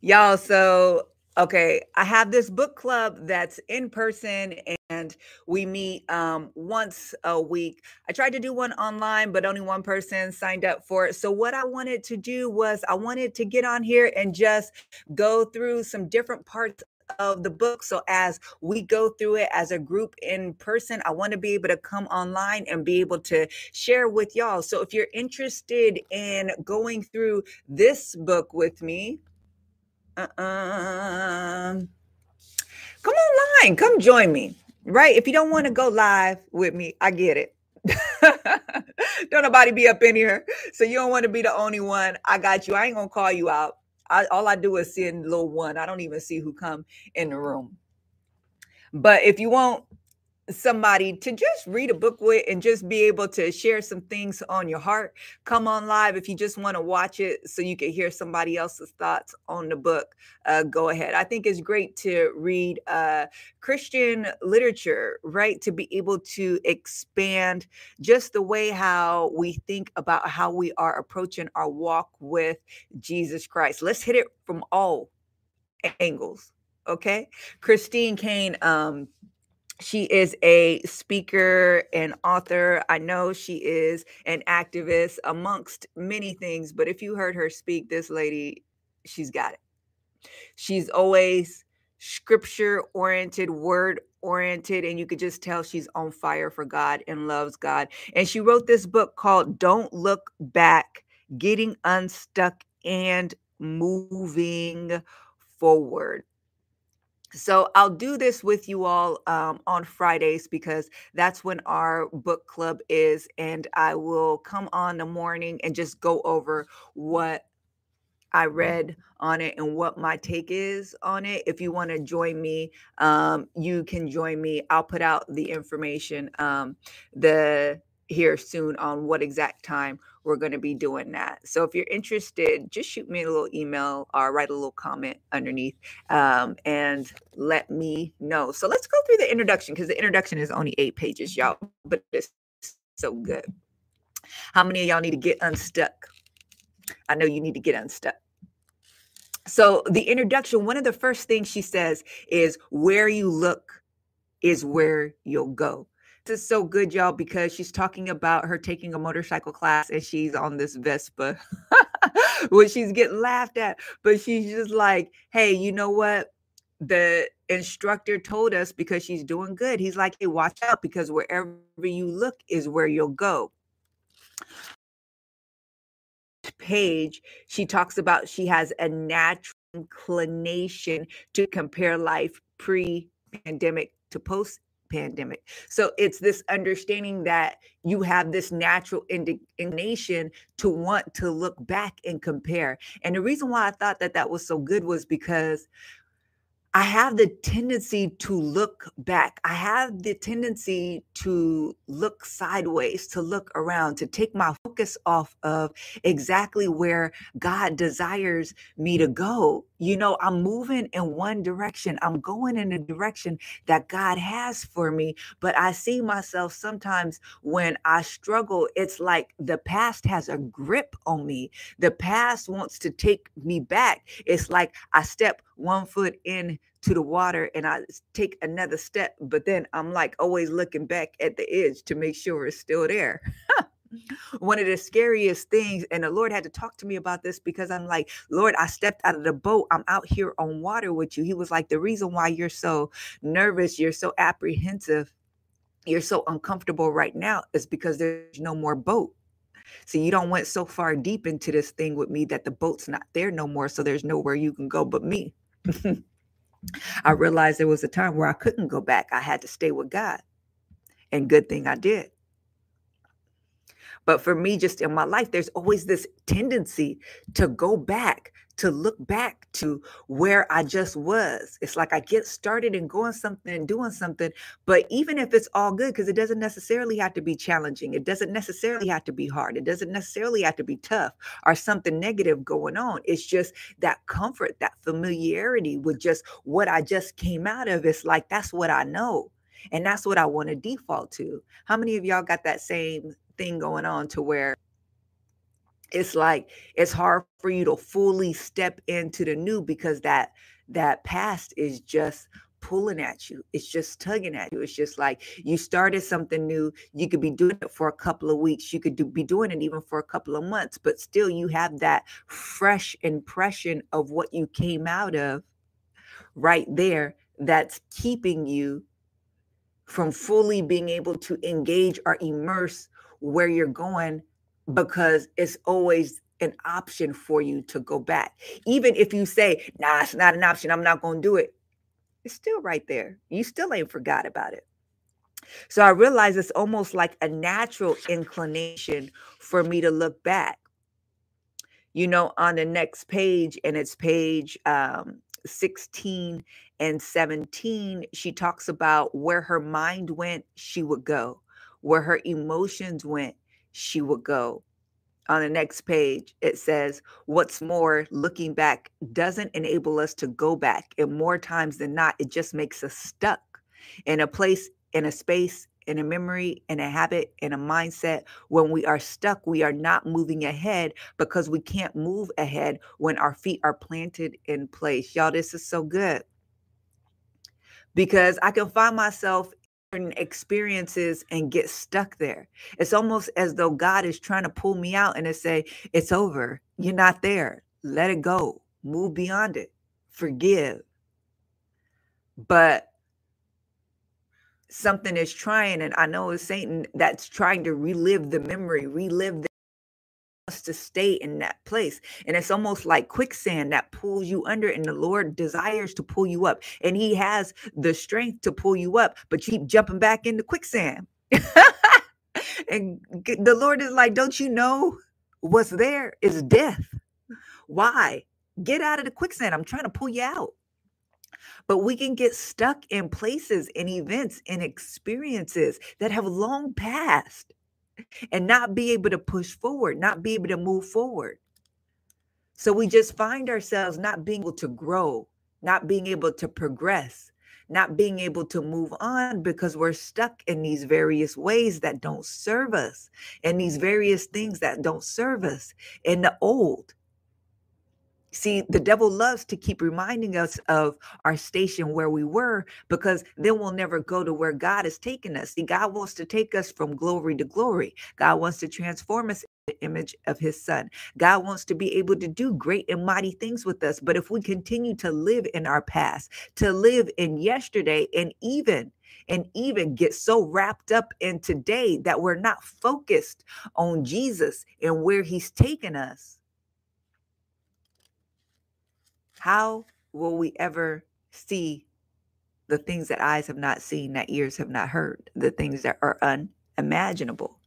Y'all, so okay, I have this book club that's in person and we meet um once a week. I tried to do one online, but only one person signed up for it. So what I wanted to do was I wanted to get on here and just go through some different parts of the book. So as we go through it as a group in person, I want to be able to come online and be able to share with y'all. So if you're interested in going through this book with me, uh-uh. Come online, come join me. Right? If you don't want to go live with me, I get it. don't nobody be up in here. So you don't want to be the only one. I got you. I ain't gonna call you out. I, all I do is send little one. I don't even see who come in the room. But if you want somebody to just read a book with and just be able to share some things on your heart. Come on live if you just want to watch it so you can hear somebody else's thoughts on the book. Uh, go ahead. I think it's great to read uh, Christian literature, right? To be able to expand just the way how we think about how we are approaching our walk with Jesus Christ. Let's hit it from all angles. Okay. Christine Caine um, she is a speaker and author. I know she is an activist amongst many things, but if you heard her speak, this lady, she's got it. She's always scripture oriented, word oriented, and you could just tell she's on fire for God and loves God. And she wrote this book called Don't Look Back Getting Unstuck and Moving Forward. So I'll do this with you all um, on Fridays because that's when our book club is, and I will come on the morning and just go over what I read on it and what my take is on it. If you want to join me, um, you can join me. I'll put out the information um, the here soon on what exact time we're going to be doing that. So if you're interested, just shoot me a little email or write a little comment underneath um, and let me know. So let's go through the introduction because the introduction is only eight pages, y'all, but it's so good. How many of y'all need to get unstuck? I know you need to get unstuck. So the introduction, one of the first things she says is where you look is where you'll go is so good, y'all, because she's talking about her taking a motorcycle class and she's on this Vespa, which she's getting laughed at. But she's just like, hey, you know what? The instructor told us because she's doing good. He's like, hey, watch out because wherever you look is where you'll go. Page, she talks about she has a natural inclination to compare life pre pandemic to post pandemic. So it's this understanding that you have this natural inclination to want to look back and compare. And the reason why I thought that that was so good was because I have the tendency to look back. I have the tendency to look sideways, to look around, to take my focus off of exactly where God desires me to go. You know, I'm moving in one direction, I'm going in a direction that God has for me. But I see myself sometimes when I struggle, it's like the past has a grip on me. The past wants to take me back. It's like I step one foot in to the water and I take another step, but then I'm like always looking back at the edge to make sure it's still there. One of the scariest things, and the Lord had to talk to me about this because I'm like, Lord, I stepped out of the boat. I'm out here on water with you. He was like, The reason why you're so nervous, you're so apprehensive, you're so uncomfortable right now is because there's no more boat. So you don't went so far deep into this thing with me that the boat's not there no more. So there's nowhere you can go but me. I realized there was a time where I couldn't go back. I had to stay with God. And good thing I did. But for me, just in my life, there's always this tendency to go back, to look back to where I just was. It's like I get started and going something and doing something. But even if it's all good, because it doesn't necessarily have to be challenging, it doesn't necessarily have to be hard, it doesn't necessarily have to be tough or something negative going on. It's just that comfort, that familiarity with just what I just came out of. It's like that's what I know. And that's what I want to default to. How many of y'all got that same thing going on to where it's like it's hard for you to fully step into the new because that that past is just pulling at you. It's just tugging at you. It's just like you started something new. You could be doing it for a couple of weeks. You could do, be doing it even for a couple of months, but still you have that fresh impression of what you came out of right there that's keeping you from fully being able to engage or immerse where you're going because it's always an option for you to go back. Even if you say, nah, it's not an option, I'm not going to do it, it's still right there. You still ain't forgot about it. So I realize it's almost like a natural inclination for me to look back. You know, on the next page, and it's page um, 16 and 17, she talks about where her mind went, she would go, where her emotions went, she would go. On the next page, it says, What's more, looking back doesn't enable us to go back. And more times than not, it just makes us stuck in a place, in a space, in a memory, in a habit, in a mindset. When we are stuck, we are not moving ahead because we can't move ahead when our feet are planted in place. Y'all, this is so good because I can find myself experiences and get stuck there. It's almost as though God is trying to pull me out and to say, It's over. You're not there. Let it go. Move beyond it. Forgive. But something is trying, and I know it's Satan that's trying to relive the memory, relive to stay in that place. And it's almost like quicksand that pulls you under, and the Lord desires to pull you up. And He has the strength to pull you up, but you keep jumping back into quicksand. and the Lord is like, Don't you know what's there is death? Why? Get out of the quicksand. I'm trying to pull you out. But we can get stuck in places and events and experiences that have long passed and not be able to push forward, not be able to move forward. So we just find ourselves not being able to grow, not being able to progress, not being able to move on because we're stuck in these various ways that don't serve us and these various things that don't serve us in the old. See, the devil loves to keep reminding us of our station where we were because then we'll never go to where God has taken us. See, God wants to take us from glory to glory. God wants to transform us in the image of his son. God wants to be able to do great and mighty things with us. But if we continue to live in our past, to live in yesterday, and even and even get so wrapped up in today that we're not focused on Jesus and where he's taken us, how will we ever see the things that eyes have not seen, that ears have not heard, the things that are unimaginable?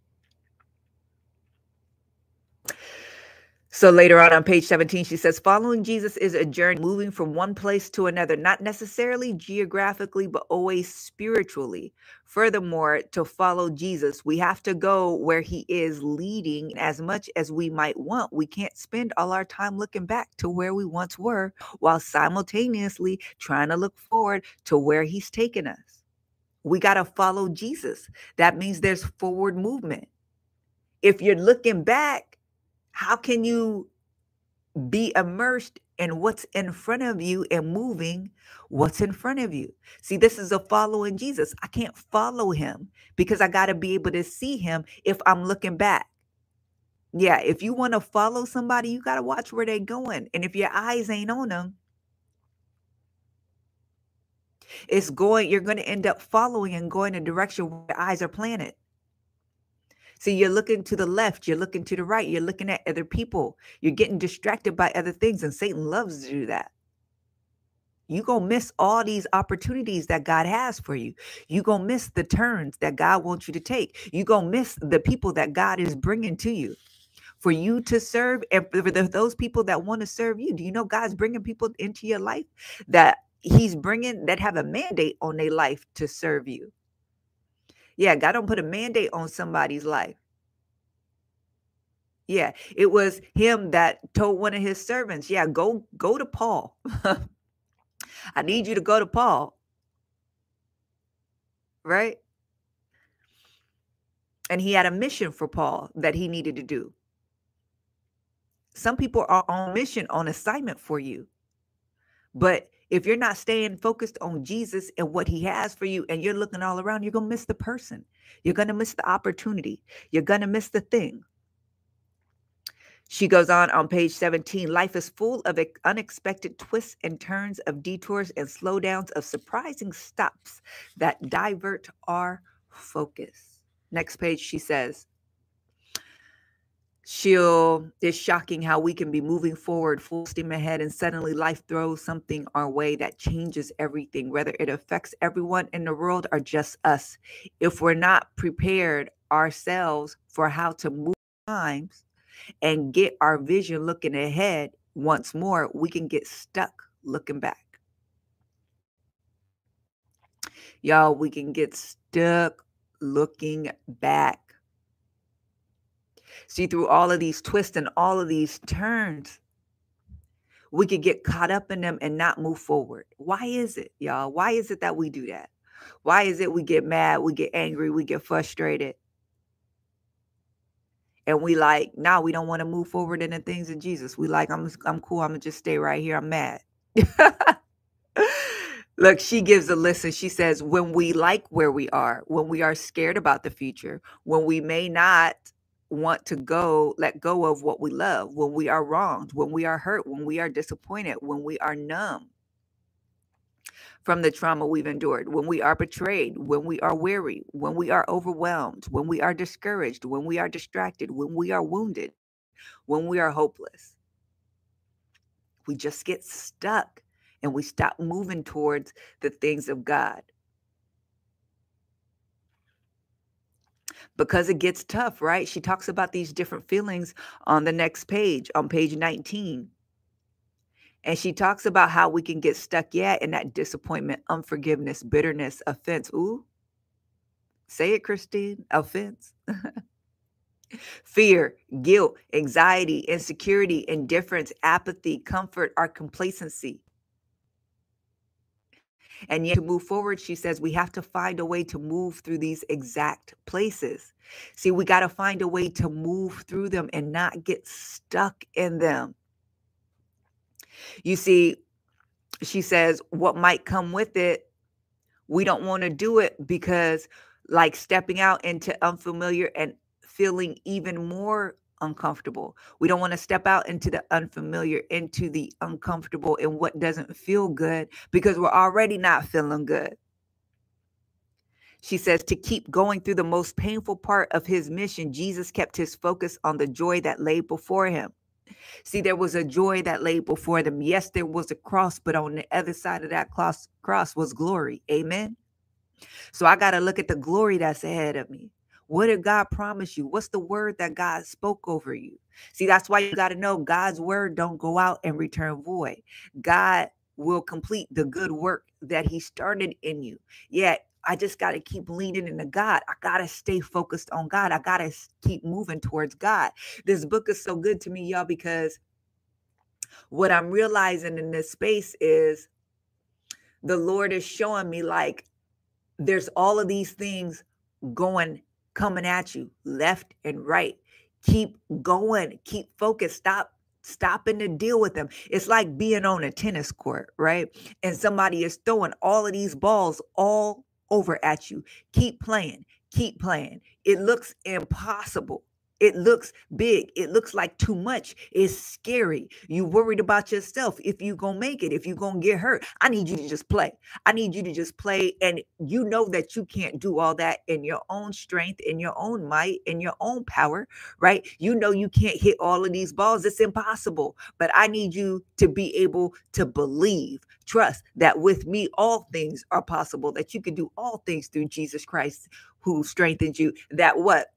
So later on on page 17, she says, following Jesus is a journey moving from one place to another, not necessarily geographically, but always spiritually. Furthermore, to follow Jesus, we have to go where he is leading as much as we might want. We can't spend all our time looking back to where we once were while simultaneously trying to look forward to where he's taken us. We got to follow Jesus. That means there's forward movement. If you're looking back, how can you be immersed in what's in front of you and moving what's in front of you? See, this is a following Jesus. I can't follow him because I got to be able to see him if I'm looking back. Yeah, if you want to follow somebody, you got to watch where they're going. And if your eyes ain't on them, it's going, you're going to end up following and going in a direction where your eyes are planted. See, you're looking to the left, you're looking to the right, you're looking at other people, you're getting distracted by other things, and Satan loves to do that. You're going to miss all these opportunities that God has for you. You're going to miss the turns that God wants you to take. You're going to miss the people that God is bringing to you for you to serve and for those people that want to serve you. Do you know God's bringing people into your life that He's bringing that have a mandate on their life to serve you? Yeah, God don't put a mandate on somebody's life. Yeah, it was him that told one of his servants, "Yeah, go go to Paul. I need you to go to Paul." Right? And he had a mission for Paul that he needed to do. Some people are on mission, on assignment for you. But if you're not staying focused on Jesus and what he has for you and you're looking all around, you're going to miss the person. You're going to miss the opportunity. You're going to miss the thing. She goes on on page 17 life is full of unexpected twists and turns of detours and slowdowns of surprising stops that divert our focus. Next page, she says, she'll it's shocking how we can be moving forward full steam ahead and suddenly life throws something our way that changes everything whether it affects everyone in the world or just us. If we're not prepared ourselves for how to move times and get our vision looking ahead once more we can get stuck looking back. Y'all we can get stuck looking back See, through all of these twists and all of these turns, we could get caught up in them and not move forward. Why is it, y'all? Why is it that we do that? Why is it we get mad, we get angry, we get frustrated? And we like, now nah, we don't want to move forward in the things of Jesus. We like, I'm I'm cool, I'm gonna just stay right here. I'm mad. Look, she gives a list she says, when we like where we are, when we are scared about the future, when we may not want to go let go of what we love when we are wronged when we are hurt when we are disappointed when we are numb from the trauma we've endured when we are betrayed when we are weary when we are overwhelmed when we are discouraged when we are distracted when we are wounded when we are hopeless we just get stuck and we stop moving towards the things of God because it gets tough, right? She talks about these different feelings on the next page, on page 19. And she talks about how we can get stuck, yeah, in that disappointment, unforgiveness, bitterness, offense. Ooh, say it, Christine. Offense. Fear, guilt, anxiety, insecurity, indifference, apathy, comfort, or complacency. And yet, to move forward, she says we have to find a way to move through these exact places. See, we got to find a way to move through them and not get stuck in them. You see, she says, what might come with it, we don't want to do it because, like, stepping out into unfamiliar and feeling even more uncomfortable. We don't want to step out into the unfamiliar, into the uncomfortable and what doesn't feel good because we're already not feeling good. She says to keep going through the most painful part of his mission, Jesus kept his focus on the joy that lay before him. See, there was a joy that lay before them. Yes, there was a cross, but on the other side of that cross, cross was glory. Amen. So I got to look at the glory that's ahead of me. What did God promise you? What's the word that God spoke over you? See, that's why you got to know God's word don't go out and return void. God will complete the good work that he started in you. Yet I just got to keep leaning into God. I got to stay focused on God. I got to keep moving towards God. This book is so good to me, y'all, because what I'm realizing in this space is the Lord is showing me like there's all of these things going coming at you left and right. Keep going, keep focused. Stop stopping to deal with them. It's like being on a tennis court, right? And somebody is throwing all of these balls all over at you. Keep playing, keep playing. It looks impossible. It looks big. It looks like too much. It's scary. You worried about yourself if you gonna make it, if you gonna get hurt. I need you to just play. I need you to just play. And you know that you can't do all that in your own strength, in your own might, in your own power, right? You know you can't hit all of these balls. It's impossible. But I need you to be able to believe, trust that with me all things are possible, that you can do all things through Jesus Christ who strengthens you. That what?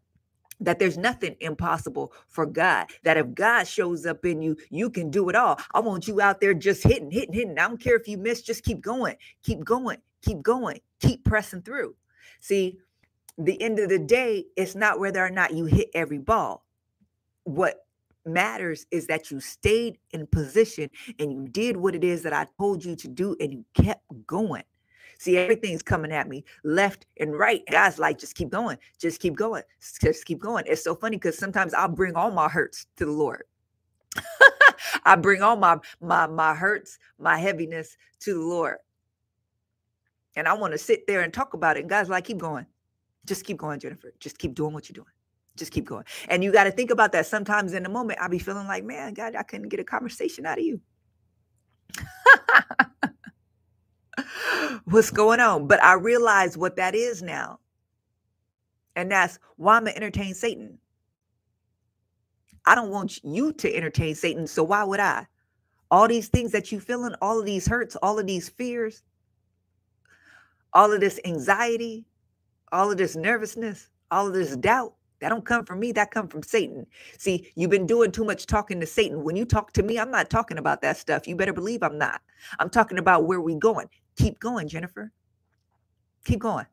That there's nothing impossible for God. That if God shows up in you, you can do it all. I want you out there just hitting, hitting, hitting. I don't care if you miss, just keep going, keep going, keep going, keep pressing through. See, the end of the day, it's not whether or not you hit every ball. What matters is that you stayed in position and you did what it is that I told you to do and you kept going. See, everything's coming at me left and right. God's like, just keep going, just keep going, just keep going. It's so funny because sometimes I'll bring all my hurts to the Lord. I bring all my my my hurts, my heaviness to the Lord. And I want to sit there and talk about it. And God's like, keep going. Just keep going, Jennifer. Just keep doing what you're doing. Just keep going. And you got to think about that. Sometimes in the moment, I'll be feeling like, man, God, I couldn't get a conversation out of you. What's going on? But I realize what that is now. And that's why I'm going to entertain Satan. I don't want you to entertain Satan. So why would I? All these things that you feeling, all of these hurts, all of these fears, all of this anxiety, all of this nervousness, all of this doubt, that don't come from me, that come from Satan. See, you've been doing too much talking to Satan. When you talk to me, I'm not talking about that stuff. You better believe I'm not. I'm talking about where we going. Keep going, Jennifer. Keep going.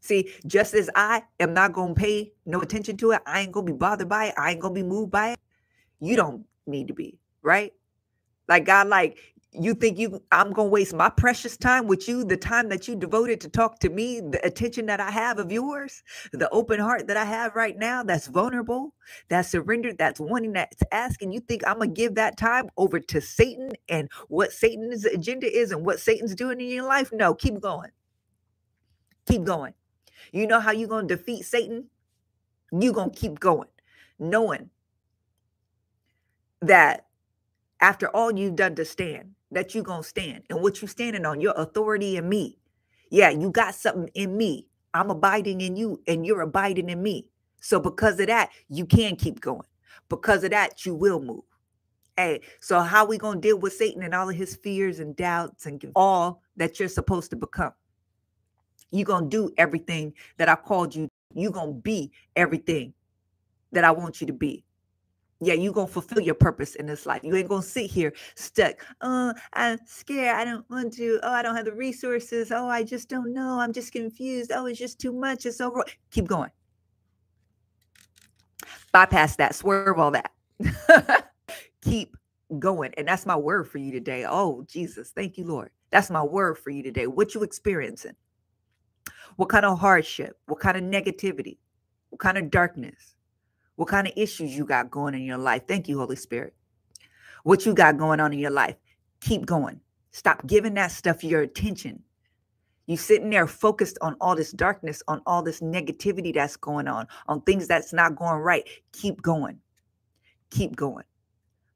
See, just as I am not going to pay no attention to it, I ain't going to be bothered by it. I ain't going to be moved by it. You don't need to be, right? Like God, like you think you I'm going to waste my precious time with you, the time that you devoted to talk to me, the attention that I have of yours, the open heart that I have right now that's vulnerable, that's surrendered, that's wanting, that's asking. You think I'm going to give that time over to Satan and what Satan's agenda is and what Satan's doing in your life? No, keep going. Keep going. You know how you're going to defeat Satan? You're going to keep going, knowing that after all you've done to stand, that you're going to stand. And what you standing on, your authority in me. Yeah, you got something in me. I'm abiding in you and you're abiding in me. So because of that, you can keep going. Because of that, you will move. Hey, so how we going to deal with Satan and all of his fears and doubts and all that you're supposed to become? You're going to do everything that I called you. You're going to be everything that I want you to be. Yeah, you're going to fulfill your purpose in this life. You ain't to sit here stuck. Oh, I'm scared. I don't want to. Oh, I don't have the resources. Oh, I just don't know. I'm just confused. Oh, it's just too much. It's over. Keep going. Bypass that. Swerve all that. Keep going. And that's my word for you today. Oh, Jesus. Thank you, Lord. That's my word for you today. What you experiencing? What kind of hardship? What kind of negativity? What kind of darkness? What kind of issues you got going in your life? Thank you, Holy Spirit. What you got going on in your life? Keep going. Stop giving that stuff your attention. You sitting there focused on all this darkness, on all this negativity that's going on, on things that's not going right. Keep going. Keep going.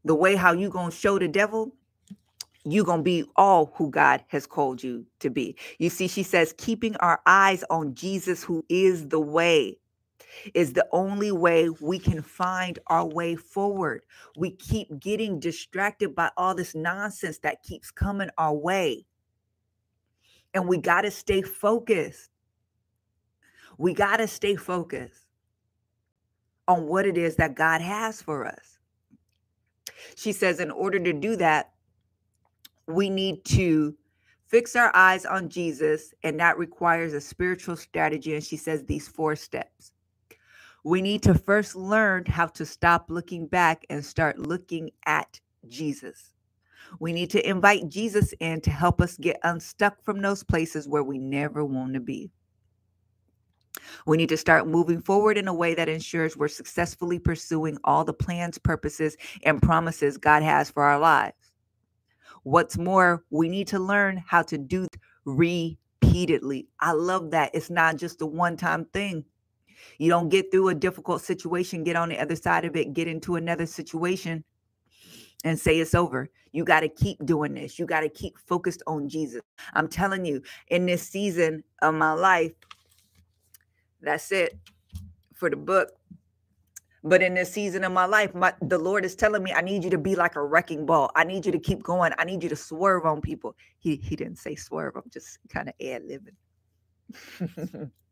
The way how you gonna show the devil you're going to be all who God has called you to be. You see, she says, keeping our eyes on Jesus, who is the way, is the only way we can find our way forward. We keep getting distracted by all this nonsense that keeps coming our way. And we got to stay focused. We got to stay focused on what it is that God has for us. She says, in order to do that, we need to fix our eyes on Jesus, and that requires a spiritual strategy. And she says these four steps. We need to first learn how to stop looking back and start looking at Jesus. We need to invite Jesus in to help us get unstuck from those places where we never want to be. We need to start moving forward in a way that ensures we're successfully pursuing all the plans, purposes, and promises God has for our lives. What's more, we need to learn how to do repeatedly. I love that. It's not just a one time thing. You don't get through a difficult situation, get on the other side of it, get into another situation, and say it's over. You got to keep doing this. You got to keep focused on Jesus. I'm telling you, in this season of my life, that's it for the book. But in this season of my life, my, the Lord is telling me, I need you to be like a wrecking ball. I need you to keep going. I need you to swerve on people. He he didn't say swerve. I'm just kind of ad libbing.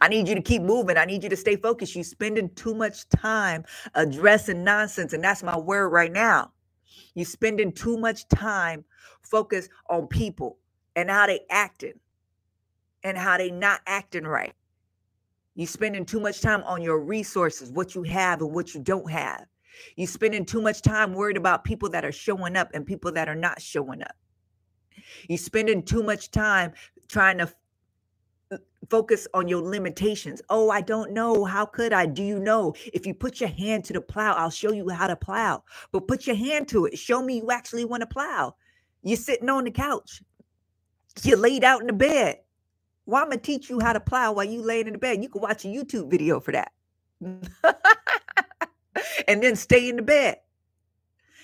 I need you to keep moving. I need you to stay focused. You spending too much time addressing nonsense, and that's my word right now. You spending too much time focused on people and how they acting and how they not acting right. You spending too much time on your resources, what you have and what you don't have. You spending too much time worried about people that are showing up and people that are not showing up. You spending too much time trying to focus on your limitations. Oh, I don't know. How could I? Do you know? If you put your hand to the plow, I'll show you how to plow. But put your hand to it. Show me you actually want to plow. You're sitting on the couch. You're laid out in the bed. Well, I'm gonna teach you how to plow while you laying in the bed. You can watch a YouTube video for that. and then stay in the bed.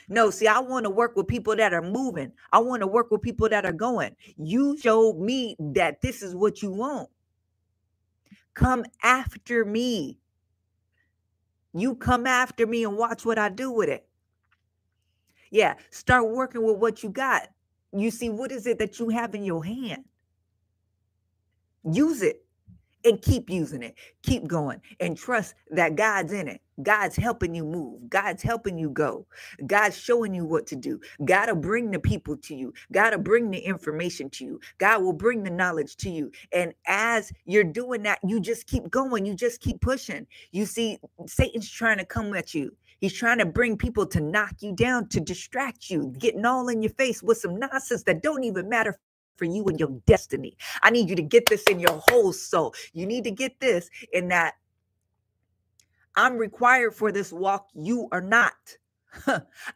No, see, I want to work with people that are moving. I want to work with people that are going. You showed me that this is what you want. Come after me. You come after me and watch what I do with it. Yeah, start working with what you got. You see, what is it that you have in your hand? Use it and keep using it. Keep going and trust that God's in it. God's helping you move. God's helping you go. God's showing you what to do. God will bring the people to you. God will bring the information to you. God will bring the knowledge to you. And as you're doing that, you just keep going. You just keep pushing. You see, Satan's trying to come at you. He's trying to bring people to knock you down, to distract you, getting all in your face with some nonsense that don't even matter for you and your destiny. I need you to get this in your whole soul. You need to get this in that I'm required for this walk. You are not.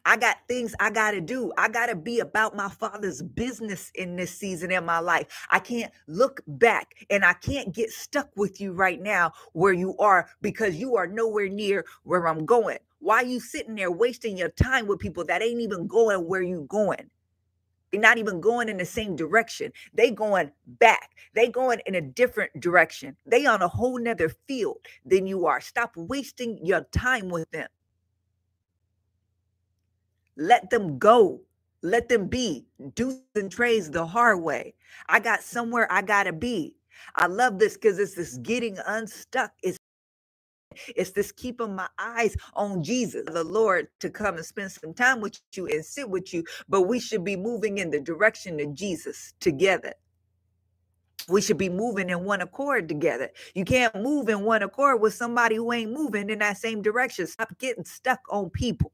I got things I got to do. I got to be about my father's business in this season in my life. I can't look back and I can't get stuck with you right now where you are because you are nowhere near where I'm going. Why are you sitting there wasting your time with people that ain't even going where you going? They're not even going in the same direction. They going back. They going in a different direction. They on a whole nother field than you are. Stop wasting your time with them. Let them go. Let them be. Do and trades the hard way. I got somewhere I gotta be. I love this because it's this getting unstuck. It's it's this keeping my eyes on Jesus, the Lord, to come and spend some time with you and sit with you. But we should be moving in the direction of Jesus together. We should be moving in one accord together. You can't move in one accord with somebody who ain't moving in that same direction. Stop getting stuck on people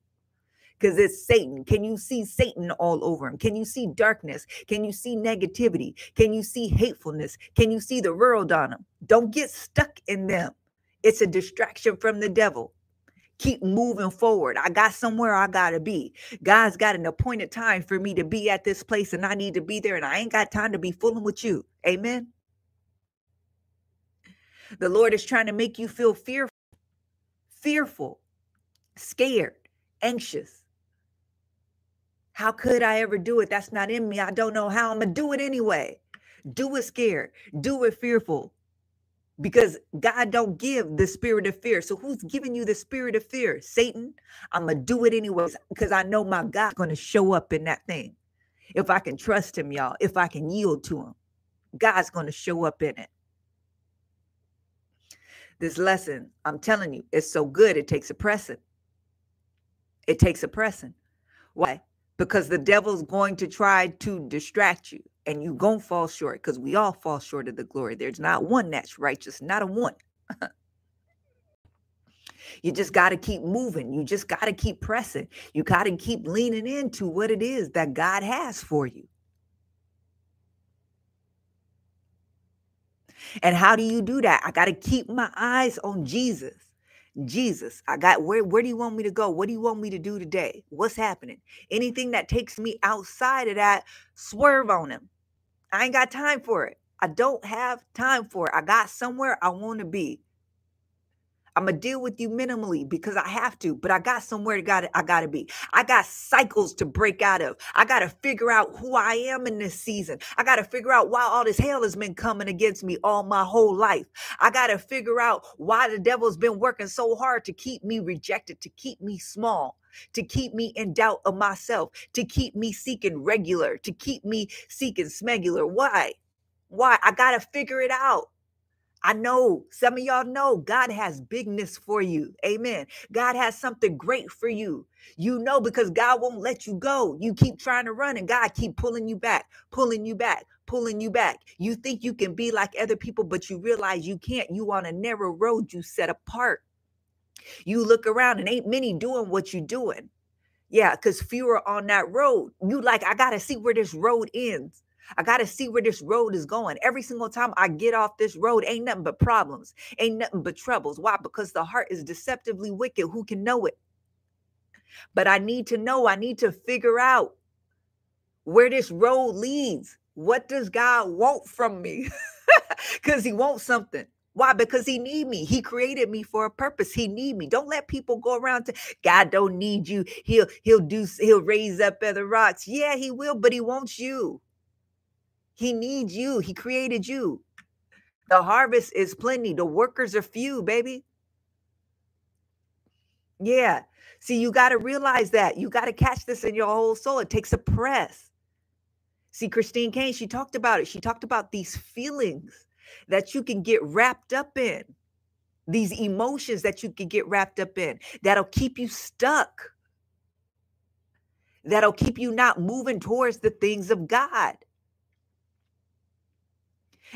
because it's Satan. Can you see Satan all over him? Can you see darkness? Can you see negativity? Can you see hatefulness? Can you see the world on them? Don't get stuck in them. It's a distraction from the devil. Keep moving forward. I got somewhere I got to be. God's got an appointed time for me to be at this place, and I need to be there, and I ain't got time to be fooling with you. Amen. The Lord is trying to make you feel fearful, fearful, scared, anxious. How could I ever do it? That's not in me. I don't know how. I'm going to do it anyway. Do it scared. Do it fearful because God don't give the spirit of fear. So who's giving you the spirit of fear? Satan. I'm gonna do it anyways because I know my God's gonna show up in that thing. If I can trust him, y'all, if I can yield to him, God's gonna show up in it. This lesson, I'm telling you, it's so good. It takes a pressing. It takes a pressing. Why? Because the devil's going to try to distract you and you gonna fall short because we all fall short of the glory. There's not one that's righteous, not a one. you just got to keep moving. You just got to keep pressing. You got to keep leaning into what it is that God has for you. And how do you do that? I got to keep my eyes on Jesus. Jesus, I got where where do you want me to go? What do you want me to do today? What's happening? Anything that takes me outside of that, swerve on him. I ain't got time for it. I don't have time for it. I got somewhere I want to be. I'm gonna deal with you minimally because I have to, but I got somewhere to got I gotta be. I got cycles to break out of. I gotta figure out who I am in this season. I gotta figure out why all this hell has been coming against me all my whole life. I gotta figure out why the devil's been working so hard to keep me rejected, to keep me small to keep me in doubt of myself, to keep me seeking regular, to keep me seeking smegular. Why? Why? I got to figure it out. I know some of y'all know God has bigness for you. Amen. God has something great for you. You know because God won't let you go. You keep trying to run and God keep pulling you back, pulling you back, pulling you back. You think you can be like other people but you realize you can't. You on a narrow road you set apart. You look around and ain't many doing what you doing. Yeah, because fewer on that road. You like, I gotta see where this road ends. I got to see where this road is going. Every single time I get off this road, ain't nothing but problems, ain't nothing but troubles. Why? Because the heart is deceptively wicked. Who can know it? But I need to know, I need to figure out where this road leads. What does God want from me? Because He wants something. Why? Because he need me. He created me for a purpose. He need me. Don't let people go around to God don't need you. He'll he'll do he'll raise up other rocks. Yeah, he will, but he wants you. He needs you. He created you. The harvest is plenty. The workers are few, baby. Yeah. See, you got to realize that. You got to catch this in your whole soul. It takes a press. See, Christine Caine, she talked about it. She talked about these feelings that you can get wrapped up in, these emotions that you can get wrapped up in that'll keep you stuck, that'll keep you not moving towards the things of God.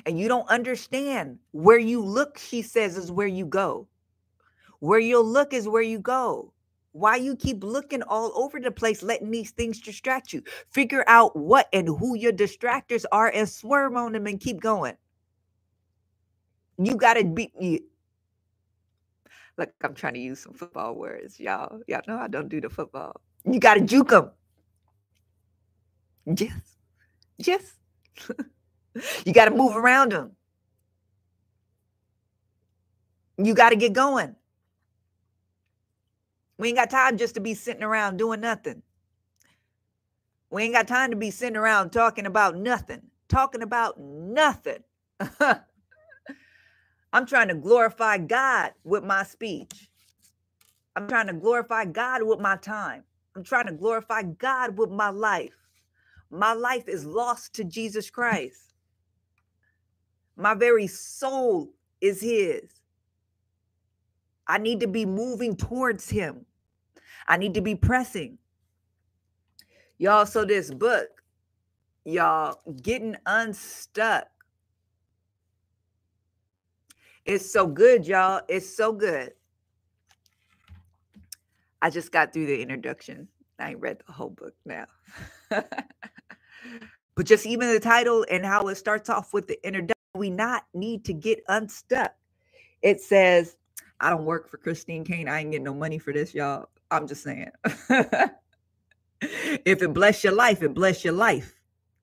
And you don't understand where you look, she says, is where you go. Where you'll look is where you go. Why you keep looking all over the place, letting these things distract you? Figure out what and who your distractors are and swerve on them and keep going. You got to be. You, look, I'm trying to use some football words, y'all. Y'all know I don't do the football. You got to juke them. Yes. Yes. You got to move around them. You got to get going. We ain't got time just to be sitting around doing nothing. We ain't got time to be sitting around talking about nothing, talking about nothing. I'm trying to glorify God with my speech. I'm trying to glorify God with my time. I'm trying to glorify God with my life. My life is lost to Jesus Christ. My very soul is His. I need to be moving towards Him. I need to be pressing. Y'all, so this book, y'all, getting unstuck it's so good, y'all. It's so good. I just got through the introduction. I ain't read the whole book now. but just even the title and how it starts off with the introduction, we not need to get unstuck. It says, I don't work for Christine Caine. I ain't getting no money for this, y'all. I'm just saying. if it bless your life, it bless your life.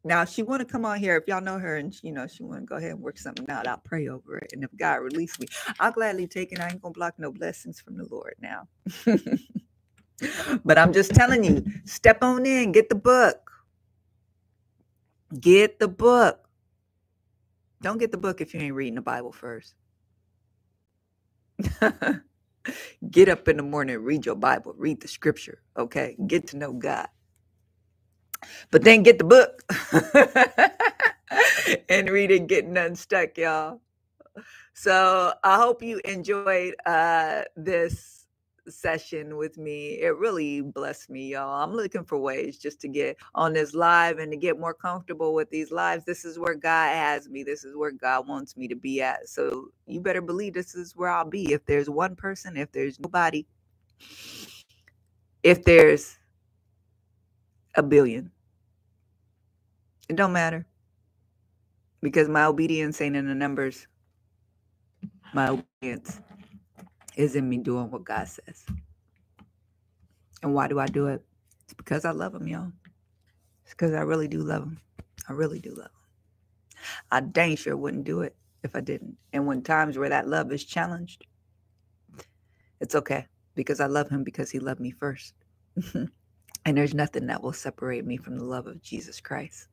Now, if she want to come on here, if y'all know her and you know she want to go ahead and work something out, I'll pray over it. And if God release me, I'll gladly take it. I ain't gonna block no blessings from the Lord now. but I'm just telling you, step on in, get the book. Get the book. Don't get the book if you ain't reading the Bible first. get up in the morning, read your Bible, read the scripture, okay? Get to know God but then get the book and read it getting unstuck y'all so i hope you enjoyed uh this session with me it really blessed me y'all. I'm looking for ways just to get on this live and to get more comfortable with these lives. This is where god has me. This is where god wants me to be at. So you better believe this is where i'll be. If there's one person if there's nobody if there's a billion. It don't matter. Because my obedience ain't in the numbers. My obedience is in me doing what God says. And why do I do it? It's because I love him, y'all. It's because I really do love him. I really do love him. I dang sure wouldn't do it if I didn't. And when times where that love is challenged, it's okay because I love him because he loved me first. and there's nothing that will separate me from the love of Jesus Christ.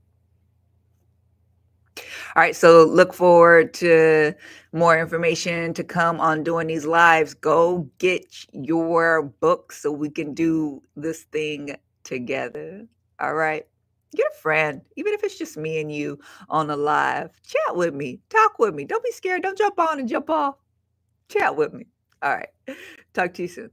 All right, so look forward to more information to come on doing these lives. Go get your book so we can do this thing together. All right. Get a friend, even if it's just me and you on a live. Chat with me, talk with me. Don't be scared. Don't jump on and jump off. Chat with me. All right. Talk to you soon.